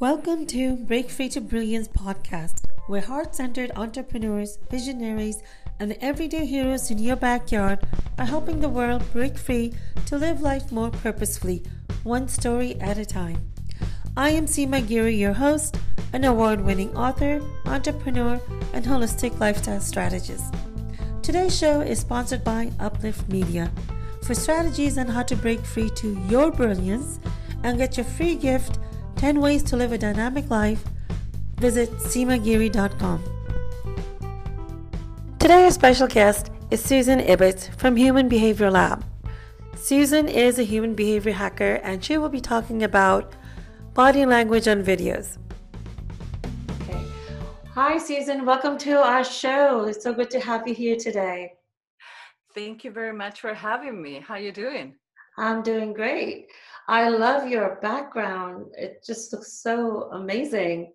Welcome to Break Free to Brilliance podcast, where heart centered entrepreneurs, visionaries, and the everyday heroes in your backyard are helping the world break free to live life more purposefully, one story at a time. I am Seema Giri, your host, an award winning author, entrepreneur, and holistic lifestyle strategist. Today's show is sponsored by Uplift Media. For strategies on how to break free to your brilliance and get your free gift, 10 Ways to Live a Dynamic Life, visit seemagiri.com. Today, our special guest is Susan Ibbott from Human Behavior Lab. Susan is a human behavior hacker and she will be talking about body language on videos. Okay. Hi, Susan. Welcome to our show. It's so good to have you here today. Thank you very much for having me. How are you doing? I'm doing great. I love your background. It just looks so amazing.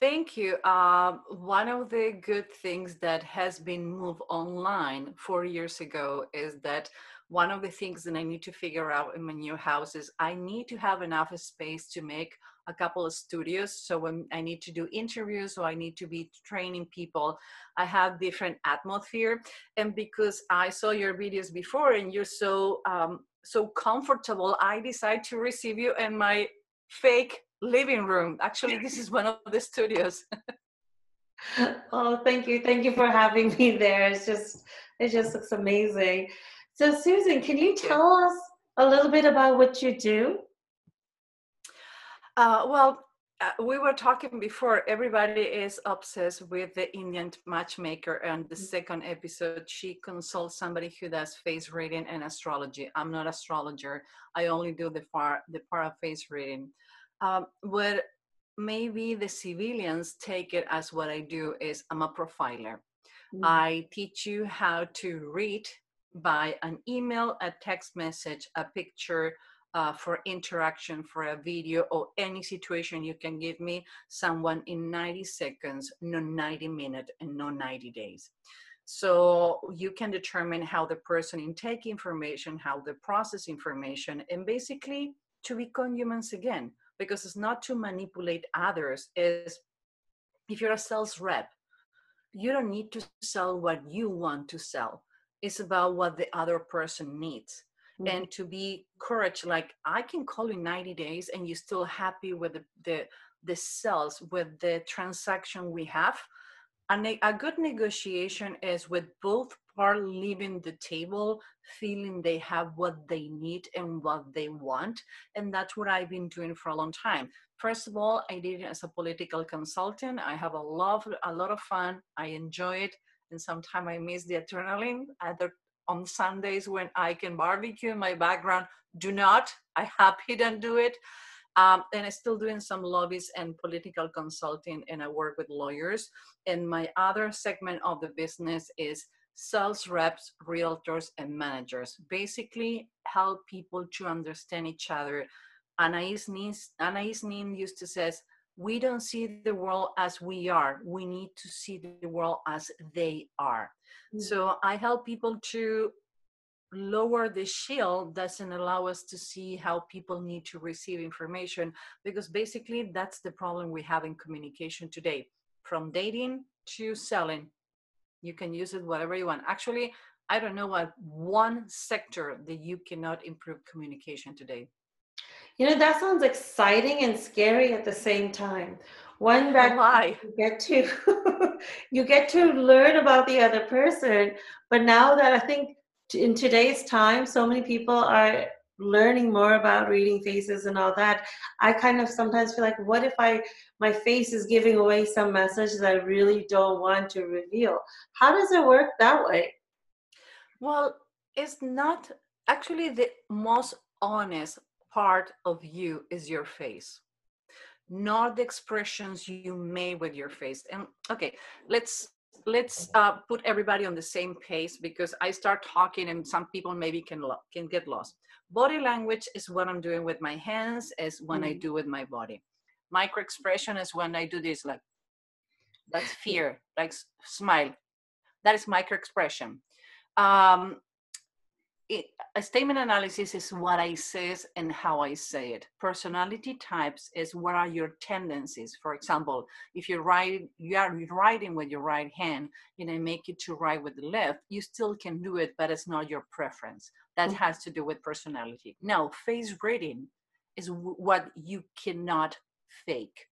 Thank you. Um, one of the good things that has been moved online four years ago is that one of the things that I need to figure out in my new house is I need to have enough space to make a couple of studios. So when I need to do interviews or I need to be training people, I have different atmosphere. And because I saw your videos before and you're so um, so comfortable, I decided to receive you in my fake living room. Actually, this is one of the studios. oh, thank you. Thank you for having me there. It's just it just looks amazing. So Susan, can you tell us a little bit about what you do? Uh, well, uh, we were talking before everybody is obsessed with the indian matchmaker and the mm. second episode she consults somebody who does face reading and astrology i'm not astrologer i only do the part the part of face reading um, but maybe the civilians take it as what i do is i'm a profiler mm-hmm. i teach you how to read by an email a text message a picture uh, for interaction for a video or any situation you can give me someone in 90 seconds no 90 minutes and no 90 days. So you can determine how the person intake information how they process information and basically to become humans again because it's not to manipulate others is if you're a sales rep you don't need to sell what you want to sell. It's about what the other person needs mm-hmm. and to be courage like i can call you 90 days and you're still happy with the the, the sales with the transaction we have. And a good negotiation is with both part leaving the table feeling they have what they need and what they want and that's what i've been doing for a long time. First of all i did it as a political consultant. I have a lot a lot of fun. I enjoy it and sometimes i miss the adrenaline. Other on Sundays when I can barbecue in my background. Do not. I happy don't do it. Um, and I'm still doing some lobbies and political consulting, and I work with lawyers. And my other segment of the business is sales reps, realtors, and managers. Basically, help people to understand each other. Anais Nin, Anais Nin used to says, we don't see the world as we are. We need to see the world as they are. Mm-hmm. So I help people to lower the shield doesn't allow us to see how people need to receive information because basically that's the problem we have in communication today from dating to selling you can use it whatever you want actually i don't know what one sector that you cannot improve communication today you know, that sounds exciting and scary at the same time. One that Why? you get to you get to learn about the other person, but now that I think in today's time, so many people are learning more about reading faces and all that i kind of sometimes feel like what if i my face is giving away some message that i really don't want to reveal how does it work that way well it's not actually the most honest part of you is your face not the expressions you made with your face. And okay let's let's uh, put everybody on the same pace because i start talking and some people maybe can lo- can get lost. Body language is what i'm doing with my hands is when mm-hmm. i do with my body. Micro expression is when i do this like that's fear like smile. That is micro expression um, it, a statement analysis is what I says and how I say it. Personality types is what are your tendencies. For example, if you write, you are writing with your right hand and I make you to write with the left, you still can do it, but it's not your preference. That mm-hmm. has to do with personality. Now, face reading is w- what you cannot fake.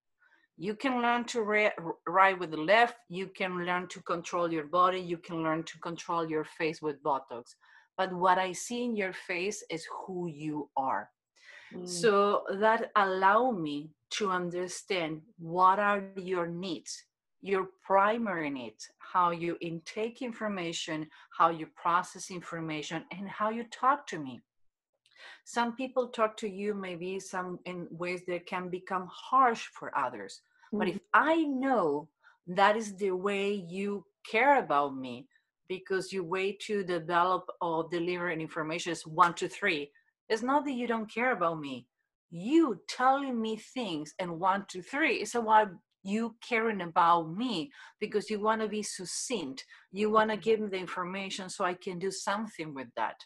You can learn to re- write with the left. You can learn to control your body. You can learn to control your face with Botox but what I see in your face is who you are. Mm. So that allow me to understand what are your needs, your primary needs, how you intake information, how you process information, and how you talk to me. Some people talk to you maybe some in ways that can become harsh for others. Mm. But if mm-hmm. I know that is the way you care about me, because your way to develop or deliver an information is one to three. It's not that you don't care about me. You telling me things and one, two, three is about you caring about me because you want to be succinct. You want to give me the information so I can do something with that.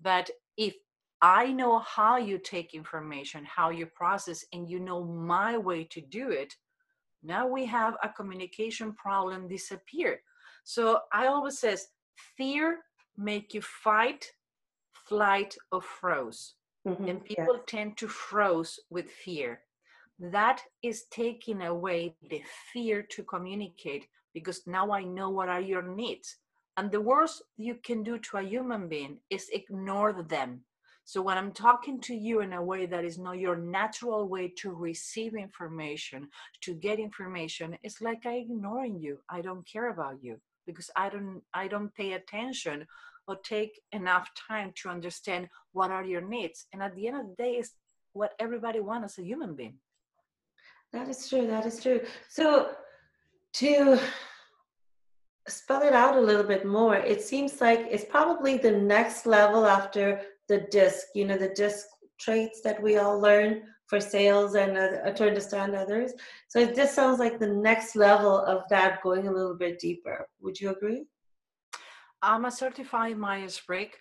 But if I know how you take information, how you process, and you know my way to do it, now we have a communication problem disappear so I always says fear make you fight, flight, or froze. Mm-hmm. And people yes. tend to froze with fear. That is taking away the fear to communicate because now I know what are your needs. And the worst you can do to a human being is ignore them. So when I'm talking to you in a way that is not your natural way to receive information, to get information, it's like I ignoring you. I don't care about you because i don't i don't pay attention or take enough time to understand what are your needs. And at the end of the day is what everybody wants as a human being. That is true that is true. So to spell it out a little bit more it seems like it's probably the next level after the disc you know the disc traits that we all learn for sales and uh, to understand others. So this sounds like the next level of that going a little bit deeper. Would you agree? I'm a certified Myers Briggs.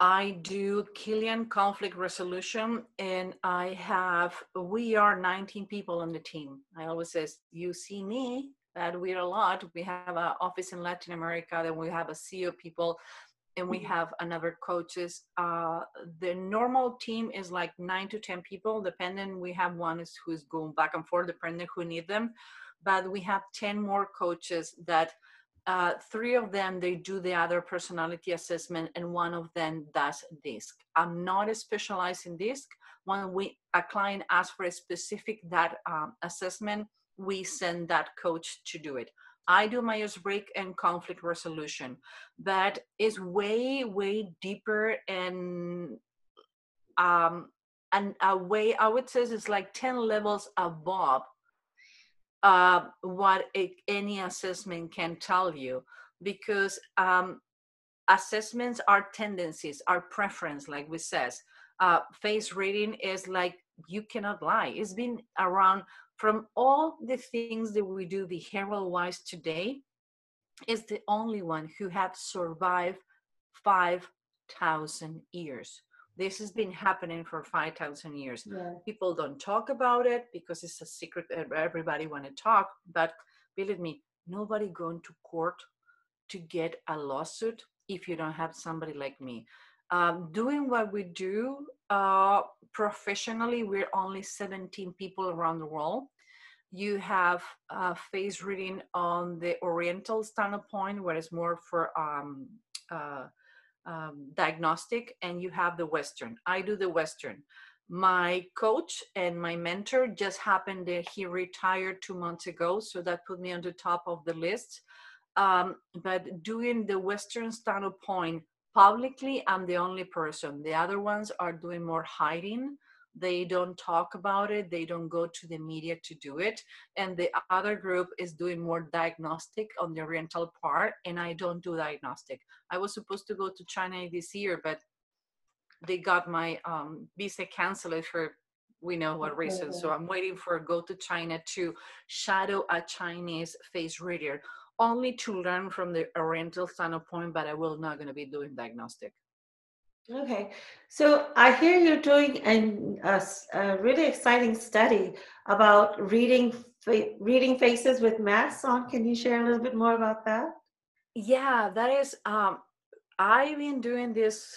I do Kilmann conflict resolution, and I have we are 19 people on the team. I always says you see me that we're a lot. We have an office in Latin America, then we have a CEO people and we mm-hmm. have another coaches. Uh, the normal team is like nine to ten people, depending. We have one is who's going back and forth, depending who need them. But we have ten more coaches that uh, three of them they do the other personality assessment, and one of them does disc. I'm not specialized in disc. When we a client asks for a specific that um, assessment, we send that coach to do it. I do my Myers Briggs and conflict resolution. That is way, way deeper and um and a way I would say is like 10 levels above uh, what a, any assessment can tell you because um, assessments are tendencies, are preference, like we says. Uh, face reading is like you cannot lie. It's been around from all the things that we do behavioral wise today is the only one who have survived 5000 years this has been happening for 5000 years yeah. people don't talk about it because it's a secret everybody want to talk but believe me nobody going to court to get a lawsuit if you don't have somebody like me um, doing what we do uh, professionally, we're only 17 people around the world. You have uh, face reading on the Oriental standpoint, where it's more for um, uh, um, diagnostic, and you have the Western. I do the Western. My coach and my mentor just happened that he retired two months ago, so that put me on the top of the list. Um, but doing the Western standpoint, publicly i'm the only person the other ones are doing more hiding they don't talk about it they don't go to the media to do it and the other group is doing more diagnostic on the oriental part and i don't do diagnostic i was supposed to go to china this year but they got my um, visa canceled for we know what reason so i'm waiting for go to china to shadow a chinese face reader only to learn from the oriental standpoint, but I will not going to be doing diagnostic. Okay, so I hear you're doing an, a, a really exciting study about reading reading faces with masks on. Can you share a little bit more about that? Yeah, that is. Um, I've been doing this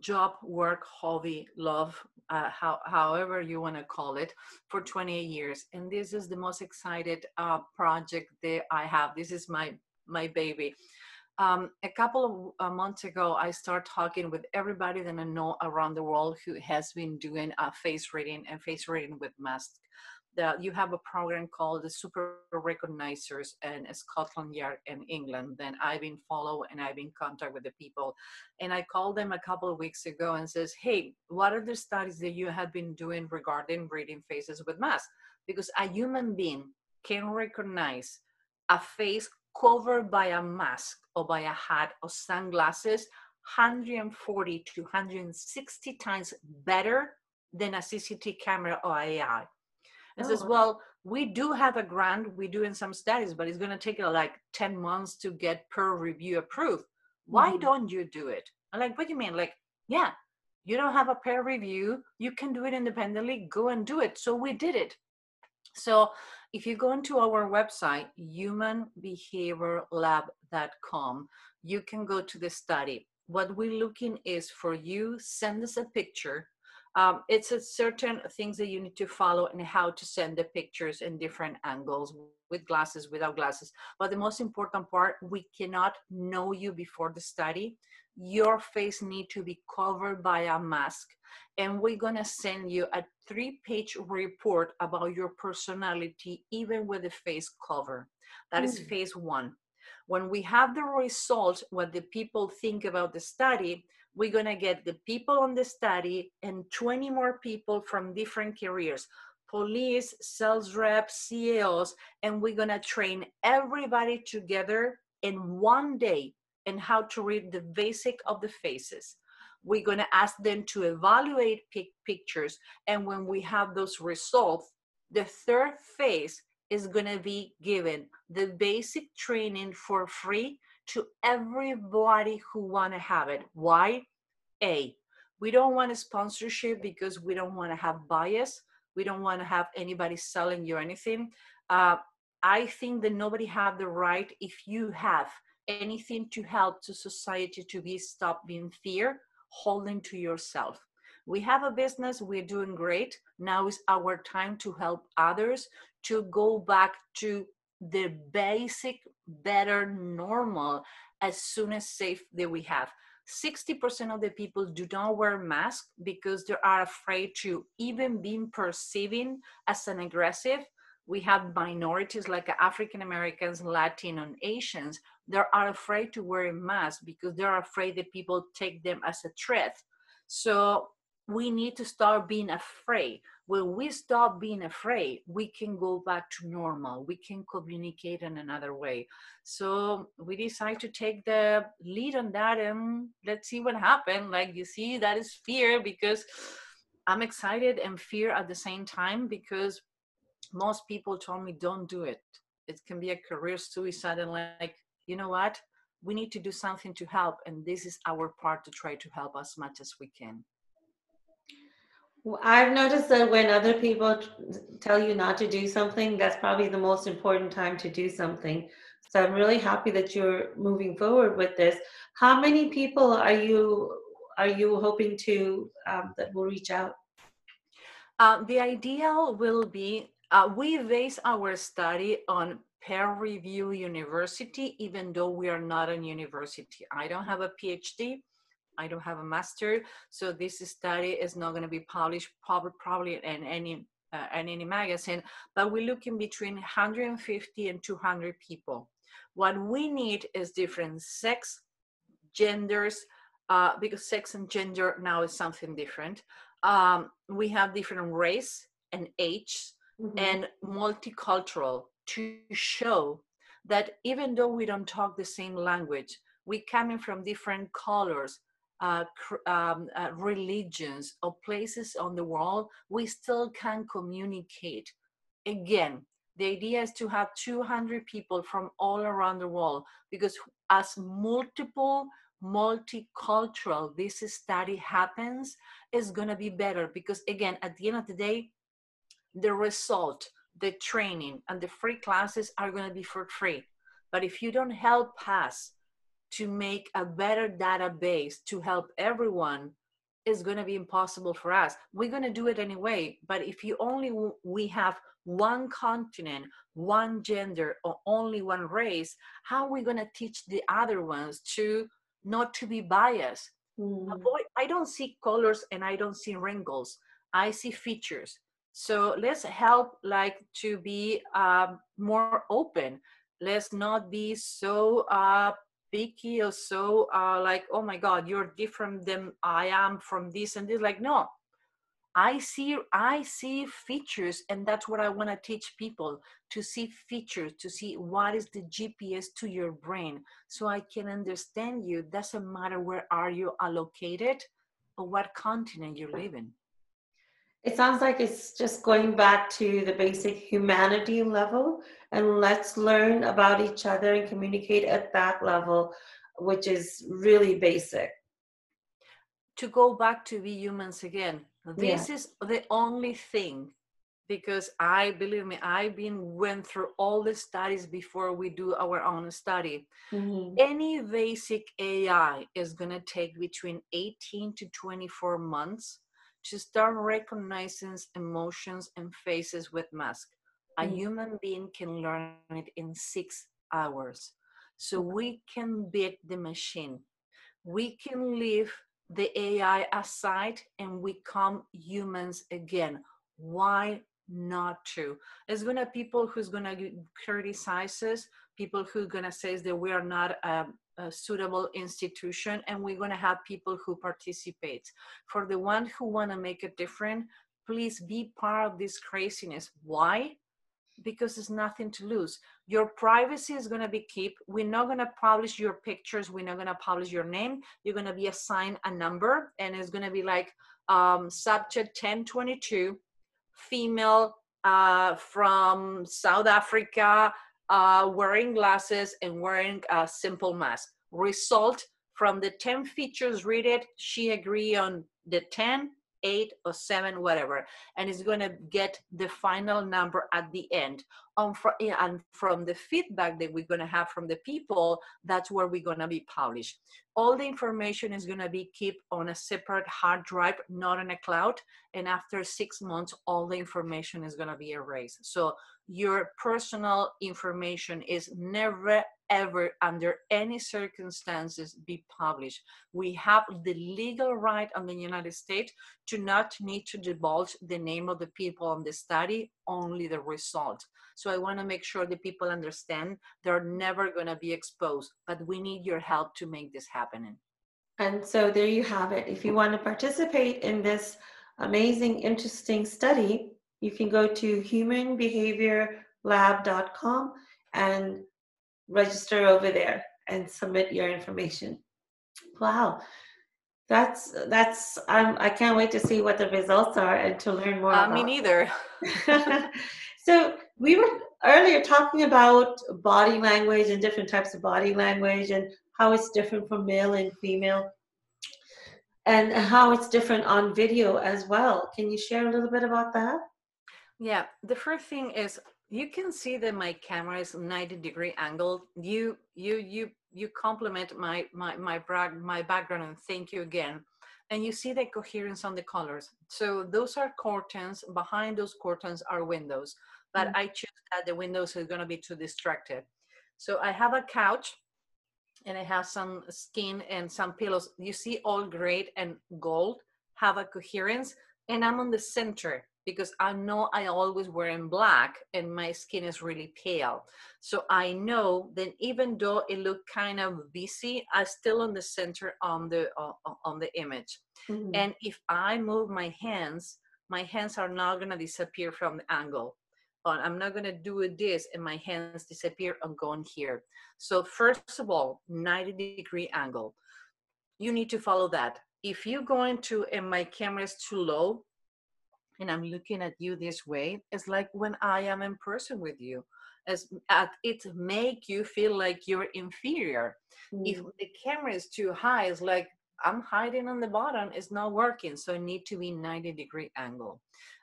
job, work, hobby, love, uh, how, however you want to call it, for 28 years, and this is the most excited uh, project that I have. This is my my baby. Um, a couple of uh, months ago, I started talking with everybody that I know around the world who has been doing a face reading and face reading with masks. That you have a program called the Super Recognizers in Scotland Yard in England. Then I've been follow and I've been contact with the people, and I called them a couple of weeks ago and says, "Hey, what are the studies that you have been doing regarding reading faces with masks? Because a human being can recognize a face covered by a mask or by a hat or sunglasses 140 to 160 times better than a CCT camera or AI. And oh. says, well, we do have a grant, we do in some studies, but it's going to take like 10 months to get peer review approved. Why mm-hmm. don't you do it? I'm like, what do you mean? Like, yeah, you don't have a peer review, you can do it independently, go and do it. So we did it. So if you go into our website, humanbehaviorlab.com, you can go to the study. What we're looking is for you, send us a picture. Um, it's a certain things that you need to follow and how to send the pictures in different angles with glasses, without glasses. But the most important part, we cannot know you before the study. Your face need to be covered by a mask and we're to send you a three page report about your personality, even with the face cover. That mm. is phase one. When we have the result, what the people think about the study, we're going to get the people on the study and 20 more people from different careers police, sales reps, CEOs, and we're going to train everybody together in one day in how to read the basic of the faces we're going to ask them to evaluate pictures. And when we have those results, the third phase is going to be given the basic training for free to everybody who want to have it. Why? A, we don't want a sponsorship because we don't want to have bias. We don't want to have anybody selling you anything. Uh, I think that nobody have the right if you have anything to help to society to be stop being fear holding to yourself. We have a business, we're doing great. Now is our time to help others to go back to the basic, better, normal as soon as safe that we have. 60% of the people do not wear masks because they are afraid to even being perceiving as an aggressive we have minorities like African Americans, Latin, and Asians they are afraid to wear a mask because they're afraid that people take them as a threat. So we need to start being afraid. When we stop being afraid, we can go back to normal. We can communicate in another way. So we decide to take the lead on that and let's see what happens. Like you see, that is fear because I'm excited and fear at the same time because most people told me don't do it it can be a career suicide and like you know what we need to do something to help and this is our part to try to help as much as we can I've noticed that when other people tell you not to do something, that's probably the most important time to do something. So I'm really happy that you're moving forward with this. How many people are you are you hoping to um, that will reach out? Uh, the ideal will be uh, we base our study on peer review university, even though we are not a university. I don't have a PhD. I don't have a master. So this study is not going to be published probably, probably in any uh, in any magazine, but we're looking between 150 and 200 people. What we need is different sex, genders, uh, because sex and gender now is something different. Um, we have different race and age, mm-hmm. and multicultural to show that even though we don't talk the same language, we coming from different colors, uh, um, uh, religions, or places on the world, we still can communicate. Again, the idea is to have 200 people from all around the world because as multiple multicultural this study happens is going to be better because again at the end of the day the result the training and the free classes are going to be for free. But if you don't help us to make a better database to help everyone is going to be impossible for us. We're going to do it anyway but if you only we have one continent one gender or only one race how are we going to teach the other ones to not to be biased? Mm. Avoid, i don't see colors and i don't see wrinkles. I see features so let's help like to be uh, more open. Let's not be so uh, picky or so uh, like oh my god you're different than i am from this and this. Like no. I see i see features and that's what i want to teach people to see features to see what is the gps to your brain so i can understand you. Doesn't matter where are you allocated or what continent you live in it sounds like it's just going back to the basic humanity level and let's learn about each other and communicate at that level, which is really basic. To go back to be humans again, this yeah. is the only thing because I believe me, I've been went through all the studies before we do our own study. Mm-hmm. Any basic AI is gonna take between 18 to 24 months to start recognizing emotions and faces with mask. A mm. human being can learn it in six hours. So we can beat the machine. We can leave the AI aside and we come humans again. Why not to? There's gonna people who's gonna criticize us, people who gonna say that we are not um, a suitable institution and we're going to have people who participate. For the one who want to make a difference please be part of this craziness. Why? Because there's nothing to lose. Your privacy is going to be kept we're not going to publish your pictures. We're not going to publish your name. You're going to be assigned a number and it's going to be like um, subject 1022 female uh, from south africa uh, wearing glasses and wearing a simple mask. Result from the 10 features read it, she agree on the 10, 8 or 7, whatever. And it's to get the final number at the end. Um, for, and from the feedback that we're going to have from the people, that's where we're going to be published. All the information is going to be kept on a separate hard drive, not in a cloud. And after six months, all the information is going to be erased. So your personal information is never ever under any circumstances be published. We have the legal right on the united states to not need to divulge the name of the people on the study only the result. So i want to make sure the people understand they're never going to be exposed but we need your help to make this happen and so there you have it. If you want to participate in this amazing interesting study you can go to humanbehaviorlab.com and register over there and submit your information. Wow. That's that's I'm I can't wait to see what the results are and to learn more. Uh, me neither. so we were earlier talking about body language and different types of body language and how it's different from male and female and how it's different on video as well. Can you share a little bit about that? Yeah, the first thing is you can see that my camera is 90 degree angle. You you you you compliment my my my brag my background and thank you again. And you see the coherence on the colors. So those are curtains. Behind those curtains are windows. But mm-hmm. I choose that the windows are gonna be too distracted. So I have a couch and I have some skin and some pillows. You see all gray and gold have a coherence and I'm on the center because I know I always wear in black and my skin is really pale. So I know that even though it looked kind of busy, I still on the center on the uh, on the image. Mm-hmm. And if I move my hands, my hands are not gonna disappear from the angle. But I'm not gonna do this and my hands disappear I'm in here. So first of all, 90 degree angle. You need to follow that. If you go into and my camera is too low, and I'm looking at you this way, it's like when I am in person with you. As uh, it make you feel like you're inferior. Mm. If the camera is too high, it's like I'm hiding on the bottom, it's not working. So it need to be 90 degree angle.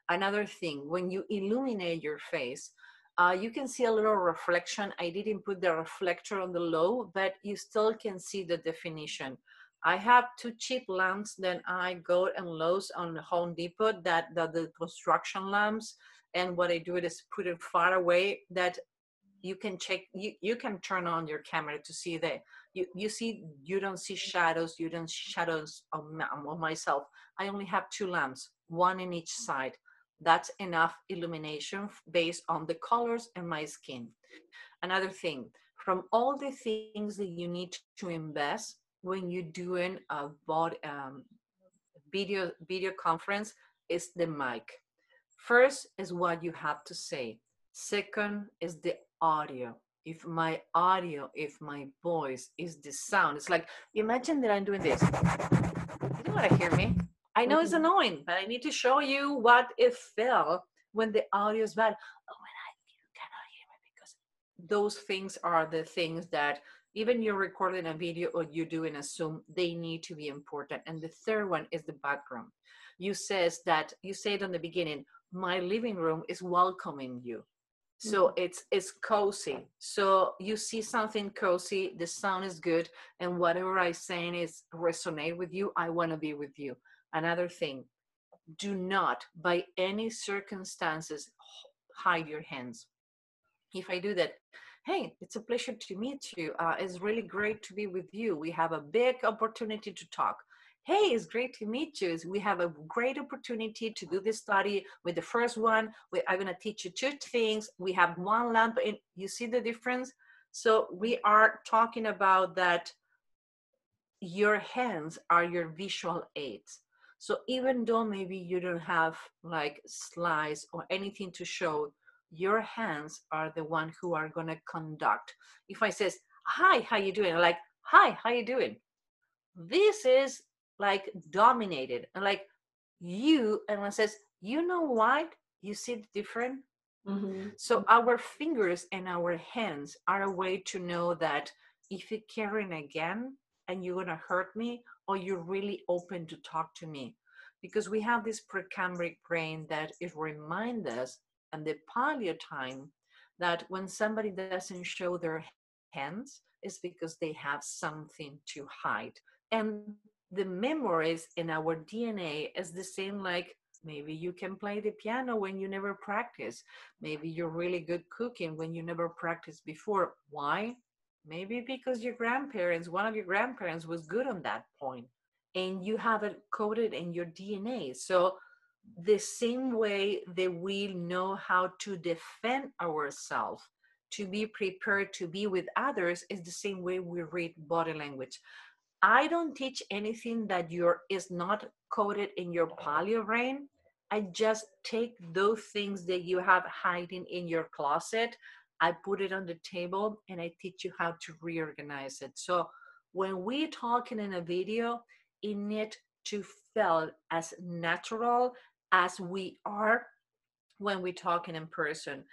Another thing, when you illuminate your face, uh, you can see a little reflection. I didn't put the reflector on the low, but you still can see the definition. I have two cheap lamps that I go and Lowe's on Home Depot that, that the construction lamps. And what I do is put it far away that you can check you, you can turn on your camera to see that you, you see you don't see shadows you don't see shadows on myself i only have two lamps one in each side that's enough illumination based on the colors and my skin another thing from all the things that you need to invest when you're doing a body, um, video video conference is the mic. First is what you have to say. Second is the audio. If my audio, if my voice is the sound, it's like imagine that I'm doing this. You don't want to hear me. I know it's annoying, but I need to show you what it felt when the audio is bad. Oh, when I you cannot hear me because those things are the things that even you're recording a video or you're doing a zoom they need to be important. And the third one is the background. You says that you said on the beginning my living room is welcoming you. So mm-hmm. it's it's cozy. So you see something cozy the sound is good and whatever i saying is resonate with you i want to be with you. Another thing do not by any circumstances hide your hands. If i do that hey, it's a pleasure to meet you. Uh, it's really great to be with you. We have a big opportunity to talk. Hey, it's great to meet you. We have a great opportunity to do this study with the first one. We, I'm going to teach you two things. We have one lamp, and you see the difference? So we are talking about that your hands are your visual aids. So even though maybe you don't have like slides or anything to show, your hands are the one who are going to conduct. If i says hi how you doing? Like hi how you doing? This is like dominated. And like you and one says you know what? You see the different? Mm-hmm. so our fingers and our hands are a way to know that if you're carrying again and you're going to hurt me or you're really open to talk to me. Because we have this precambric brain that it reminds us and the paleo time that when somebody doesn't show their hands is because they have something to hide. And the memories in our dna is the same like maybe you can play the piano when you never practice. Maybe you're really good cooking when you never practiced before. Why? Maybe because your grandparents one of your grandparents was good on that point and you have it coded in your dna so the same way that we know how to defend ourselves to be prepared to be with others is the same way we read body language. I don't teach anything that your is not coded in your paleo brain. I just take those things that you have hiding in your closet i put it on the table and i teach you how to reorganize it. So when we're talking in a video it need to feel as natural as we are when we're talking in person.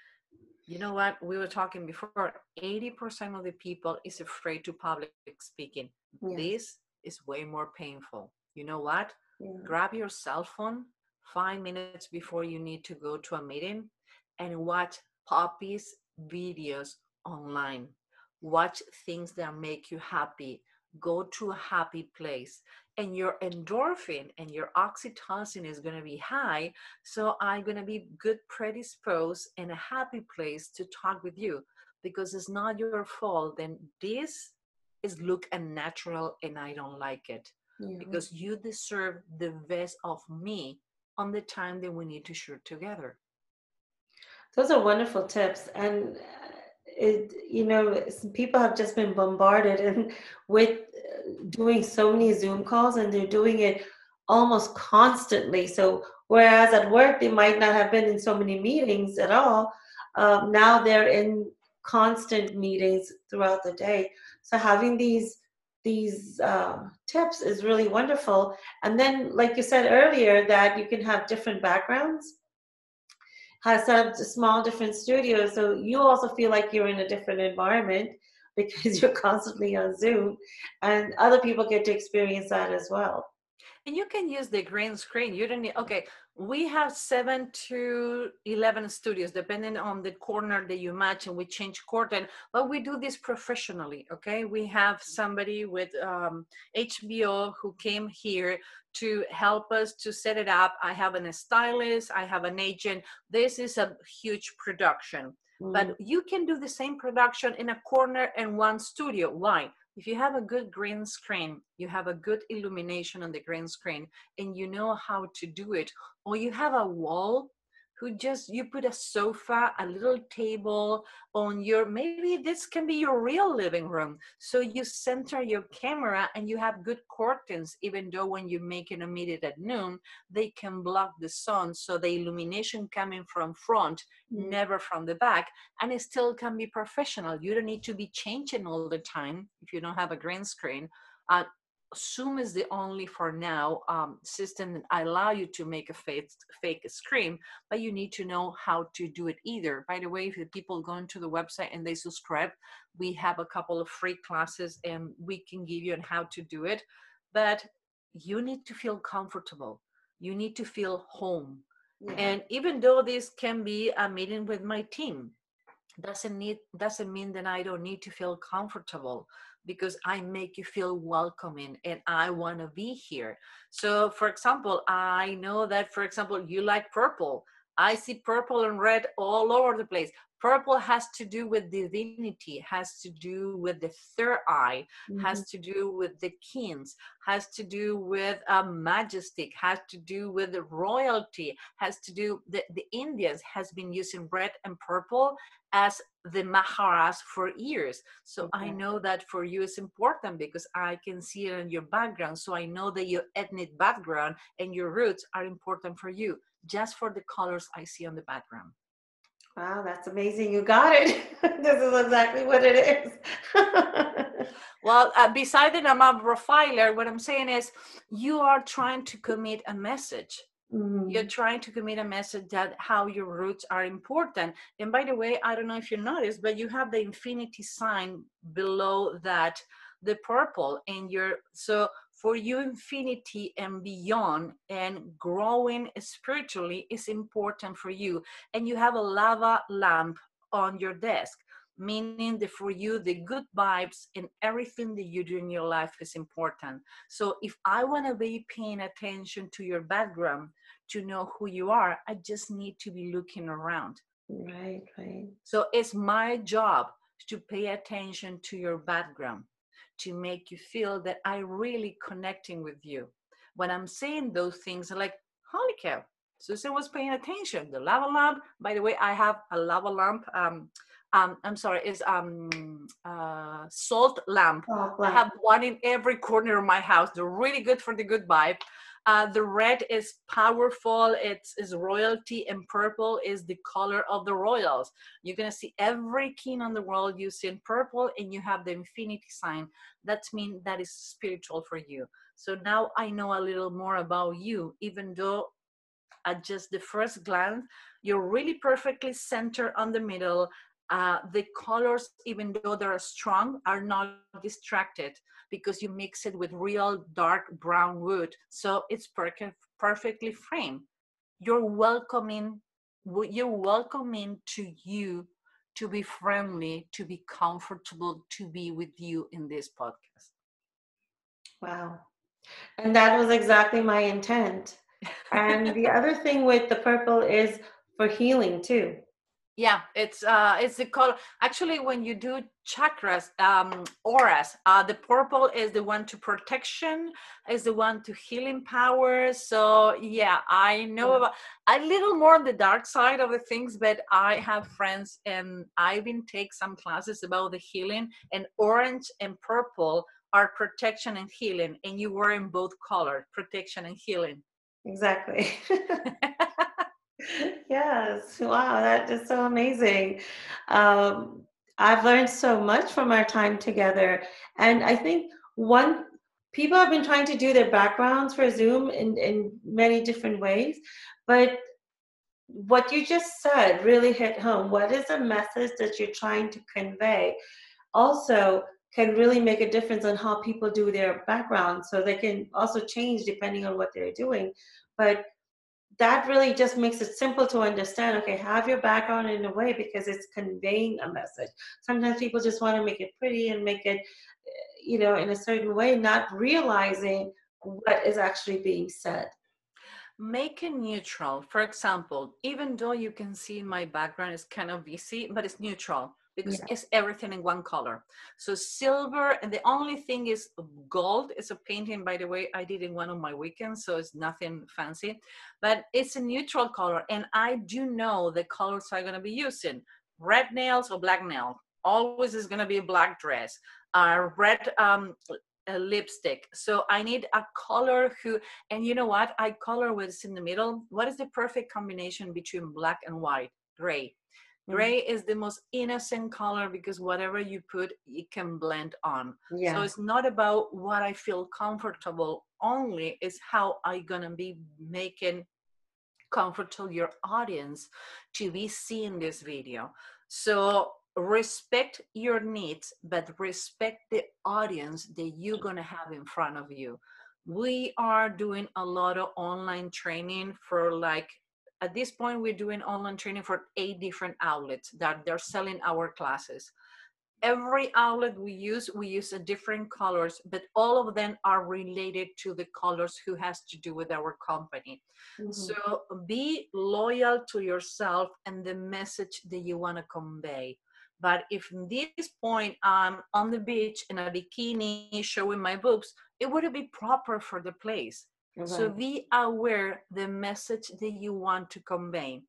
You know what? We were talking before 80% of the people is afraid to public speaking. This is way more painful. You know what? Yeah. Grab your cell phone five minutes before you need to go to a meeting and watch Poppy's videos online. Watch things that make you happy. Go to a happy place and your endorphin and your oxytocin is going to be high. So I'm going to be good predisposed and a happy place to talk with you because it's not your fault. Then this is look unnatural and I don't like it yeah. because you deserve the best of me on the time that we need to shoot together. Those are wonderful tips. And uh, it, you know, people have just been bombarded and with doing so many Zoom calls and they're doing it almost constantly. So whereas at work they might not have been in so many meetings at all, um, now they're in constant meetings throughout the day. So having these these uh, tips is really wonderful. And then, like you said earlier, that you can have different backgrounds, set up small different studios, so you also feel like you're in a different environment because you're constantly on Zoom, and other people get to experience that as well. And you can use the green screen. You don't need, okay, we have seven to 11 studios, depending on the corner that you match, and we change curtain, but we do this professionally, okay? We have somebody with um, HBO who came here to help us to set it up. I have a stylist, I have an agent. This is a huge production. Mm. But you can do the same production in a corner and one studio. Why? If you have a good green screen, you have a good illumination on the green screen, and you know how to do it, or you have a wall who just you put a sofa a little table on your maybe this can be your real living room. So you center your camera and you have good curtains even though when you make an immediate at noon they can block the sun. So the illumination coming from front mm. never from the back and it still can be professional. You don't need to be changing all the time if you don't have a green screen. Uh, Zoom is the only for now um, system that allow you to make a fake, fake screen, but you need to know how to do it either. By the way, if the people go into the website and they subscribe, we have a couple of free classes and we can give you on how to do it. But you need to feel comfortable. You need to feel home. Yeah. And even though this can be a meeting with my team, doesn't need doesn't mean that I don't need to feel comfortable because I make you feel welcoming and I want to be here. So, for example, I know that, for example, you like purple. I see purple and red all over the place. Purple has to do with divinity, has to do with the third eye, mm-hmm. has to do with the kings, has to do with uh, majestic, has to do with the royalty, has to do the, the Indians has been using red and purple as the Maharaj for years. So okay. I know that for you is important because I can see it in your background. So I know that your ethnic background and your roots are important for you just for the colors I see on the background. Wow, that's amazing. You got it. this is exactly what it is. well, uh, beside that I'm a profiler, what I'm saying is you are trying to commit a message. Mm-hmm. You're trying to commit a message that how your roots are important. And by the way, I don't know if you noticed, but you have the infinity sign below that, the purple, and your so for you infinity and beyond and growing spiritually is important for you. And you have a lava lamp on your desk meaning that for you the good vibes and everything that you do in your life is important. So if i want to be paying attention to your background to know who you are i just need to be looking around. Right right. So it's my job to pay attention to your background to make you feel that I really connecting with you. When I'm saying those things, I'm like, holy cow, Susan was paying attention. The lava lamp, by the way, I have a lava lamp. Um, um, I'm sorry, is um, uh, salt lamp. Oh, I have one in every corner of my house. They're really good for the good vibe. Uh, the red is powerful, it's is royalty, and purple is the color of the royals. You're gonna see every king on the world using purple, and you have the infinity sign. That means that is spiritual for you. So now I know a little more about you, even though at just the first glance, you're really perfectly centered on the middle. Uh, the colors, even though they're strong, are not distracted because you mix it with real dark brown wood. So it's per- perfectly framed. You're welcoming, you're welcoming to you to be friendly, to be comfortable, to be with you in this podcast. Wow. And that was exactly my intent. And the other thing with the purple is for healing too yeah it's uh it's the color actually when you do chakras um auras uh the purple is the one to protection is the one to healing power so yeah i know about a little more on the dark side of the things but i have friends and i've been take some classes about the healing and orange and purple are protection and healing and you were in both color protection and healing. Exactly yes. Wow, that is so amazing. Um, I've learned so much from our time together. And I think one people have been trying to do their backgrounds for Zoom in, in many different ways, but what you just said really hit home. What is the message that you're trying to convey? Also, can really make a difference on how people do their background. So they can also change depending on what they're doing. But that really just makes it simple to understand okay have your background in a way because it's conveying a message. Sometimes people just want to make it pretty and make it you know in a certain way not realizing what is actually being said. Make it neutral. For example even though you can see my background is kind of busy but it's neutral because yeah. it's everything in one color so silver and the only thing is gold it's a painting by the way i did in one of my weekends so it's nothing fancy but it's a neutral color and i do know the colors i'm going to be using red nails or black nail always is going to be a black dress uh, red um, a lipstick. So I need a color who, and you know what? I color what's in the middle. What is the perfect combination between black and white? Gray. Mm. Gray mm-hmm. is the most innocent color because whatever you put, it can blend on. Yeah. So it's not about what I feel comfortable only, it's how I gonna be making comfortable your audience to be seeing this video. So respect your needs, but respect the audience that you're going to have in front of you. We are doing a lot of online training for like, at this point, we're doing online training for eight different outlets that they're selling our classes. Every outlet we use, we use a different colors, but all of them are related to the colors who has to do with our company. Mm-hmm. So be loyal to yourself and the message that you want to convey but if in this point I'm on the beach in a bikini showing my boobs, it wouldn't be proper for the place. So be aware the message that you want to convey.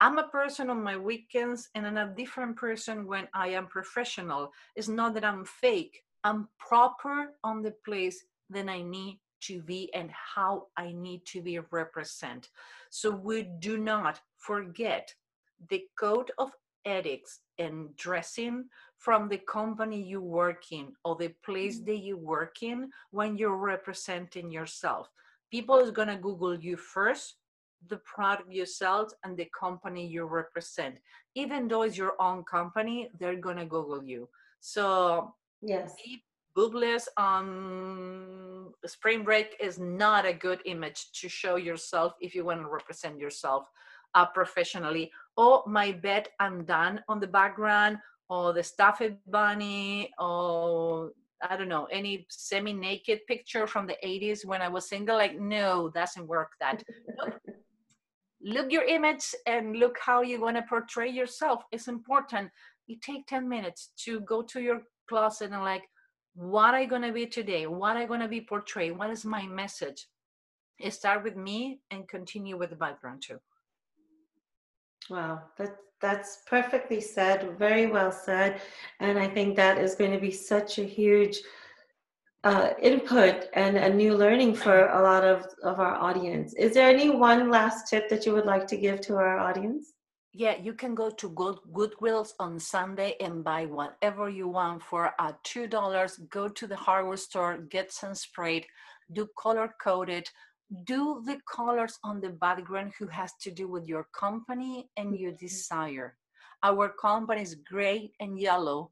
I'm a person on my weekends and I'm a different person when I am professional. It's not that I'm fake. I'm proper on the place that I need to be and how I need to be represent. So we do not forget the code of ethics and dressing from the company you work in or the place mm. that you work in when you're representing yourself. People is going to Google you first, the product you sell, and the company you represent. Even though it's your own company, they're going to Google you. So, yes. boobless on spring break is not a good image to show yourself if you want to represent yourself uh, professionally. Oh, my bed, I'm done on the background, or the stuffed bunny, or I don't know, any semi naked picture from the 80s when I was single. Like, no, doesn't work that. look, look your image and look how you're going to portray yourself. It's important. You take 10 minutes to go to your closet and, like, what I to be today? What I to be portraying? What is my message? Start with me and continue with the background too. Wow, that that's perfectly said. Very well said, and I think that is going to be such a huge uh, input and a new learning for a lot of of our audience. Is there any one last tip that you would like to give to our audience? Yeah, you can go to Good Goodwills on Sunday and buy whatever you want for uh, two dollars. Go to the hardware store, get some sprayed, do color coded do the colors on the background who has to do with your company and your mm-hmm. desire. Our company is gray and yellow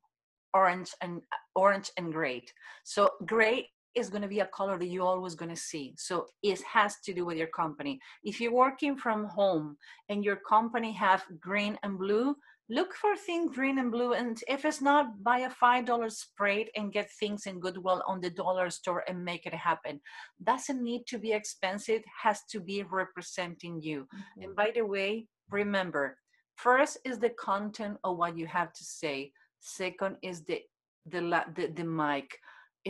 orange and orange and gray. So gray is going to be a color that you're always going to see. So it has to do with your company. If you're working from home and your company have green and blue look for things green and blue and if it's not buy a five dollar spray and get things in goodwill on the dollar store and make it happen. Doesn't need to be expensive has to be representing you. Mm-hmm. and by the way remember first is the content of what you have to say. Second is the the the, the mic.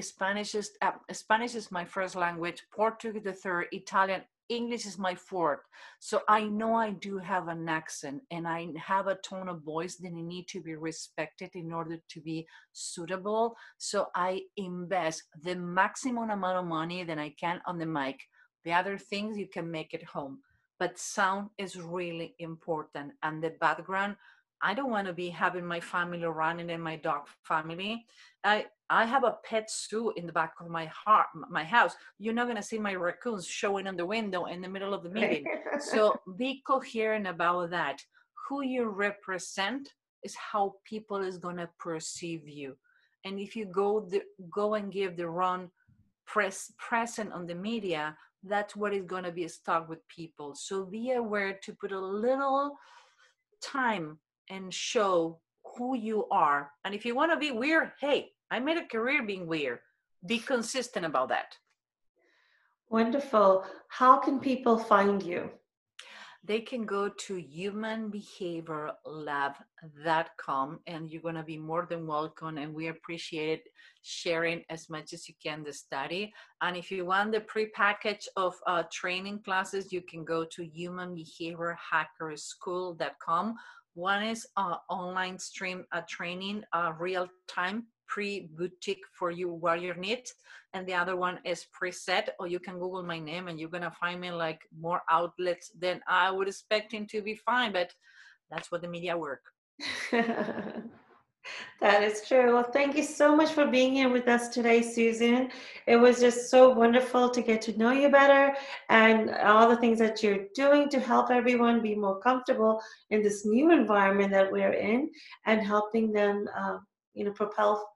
Spanish is uh, spanish is my first language. Portuguese the third. Italian English is my fourth. So I know I do have an accent and I have a tone of voice that need to be respected in order to be suitable. So I invest the maximum amount of money that I can on the mic. The other things you can make at home. But sound is really important. And the background, I don't want to be having my family running and my dog family. I I have a pet zoo in the back of my heart, my house. You're not gonna see my raccoons showing on the window in the middle of the meeting. so be coherent about that. Who you represent is how people is gonna perceive you. And if you go the, go and give the wrong press present on the media, that's what is gonna be stuck with people. So be aware to put a little time and show who you are. And if you want to be weird, hey, I made a career being weird. Be consistent about that. Wonderful. How can people find you? They can go to humanbehaviorlab.com and you're going to be more than welcome. And we appreciate sharing as much as you can the study. And if you want the pre-package of uh, training classes, you can go to humanbehaviorhackerschool.com one is uh, online stream uh, training, uh, real time pre boutique for you warrior needs, and the other one is preset. Or you can Google my name and you're gonna find me like more outlets than I would expecting to be fine. But that's what the media work. That is true. Well, thank you so much for being here with us today, Susan. It was just so wonderful to get to know you better and all the things that you're doing to help everyone be more comfortable in this new environment that we're in and helping them, uh, you know, propel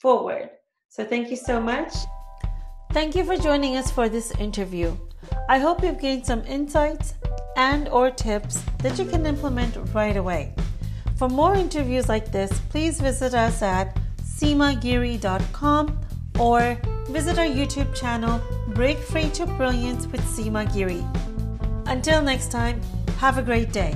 forward. So thank you so much. Thank you for joining us for this interview. I hope you've gained some insights and or tips that you can implement right away. For more interviews like this, please visit us at seemagiri.com or visit our YouTube channel, Break Free to Brilliance with Seema Giri. Until next time, have a great day.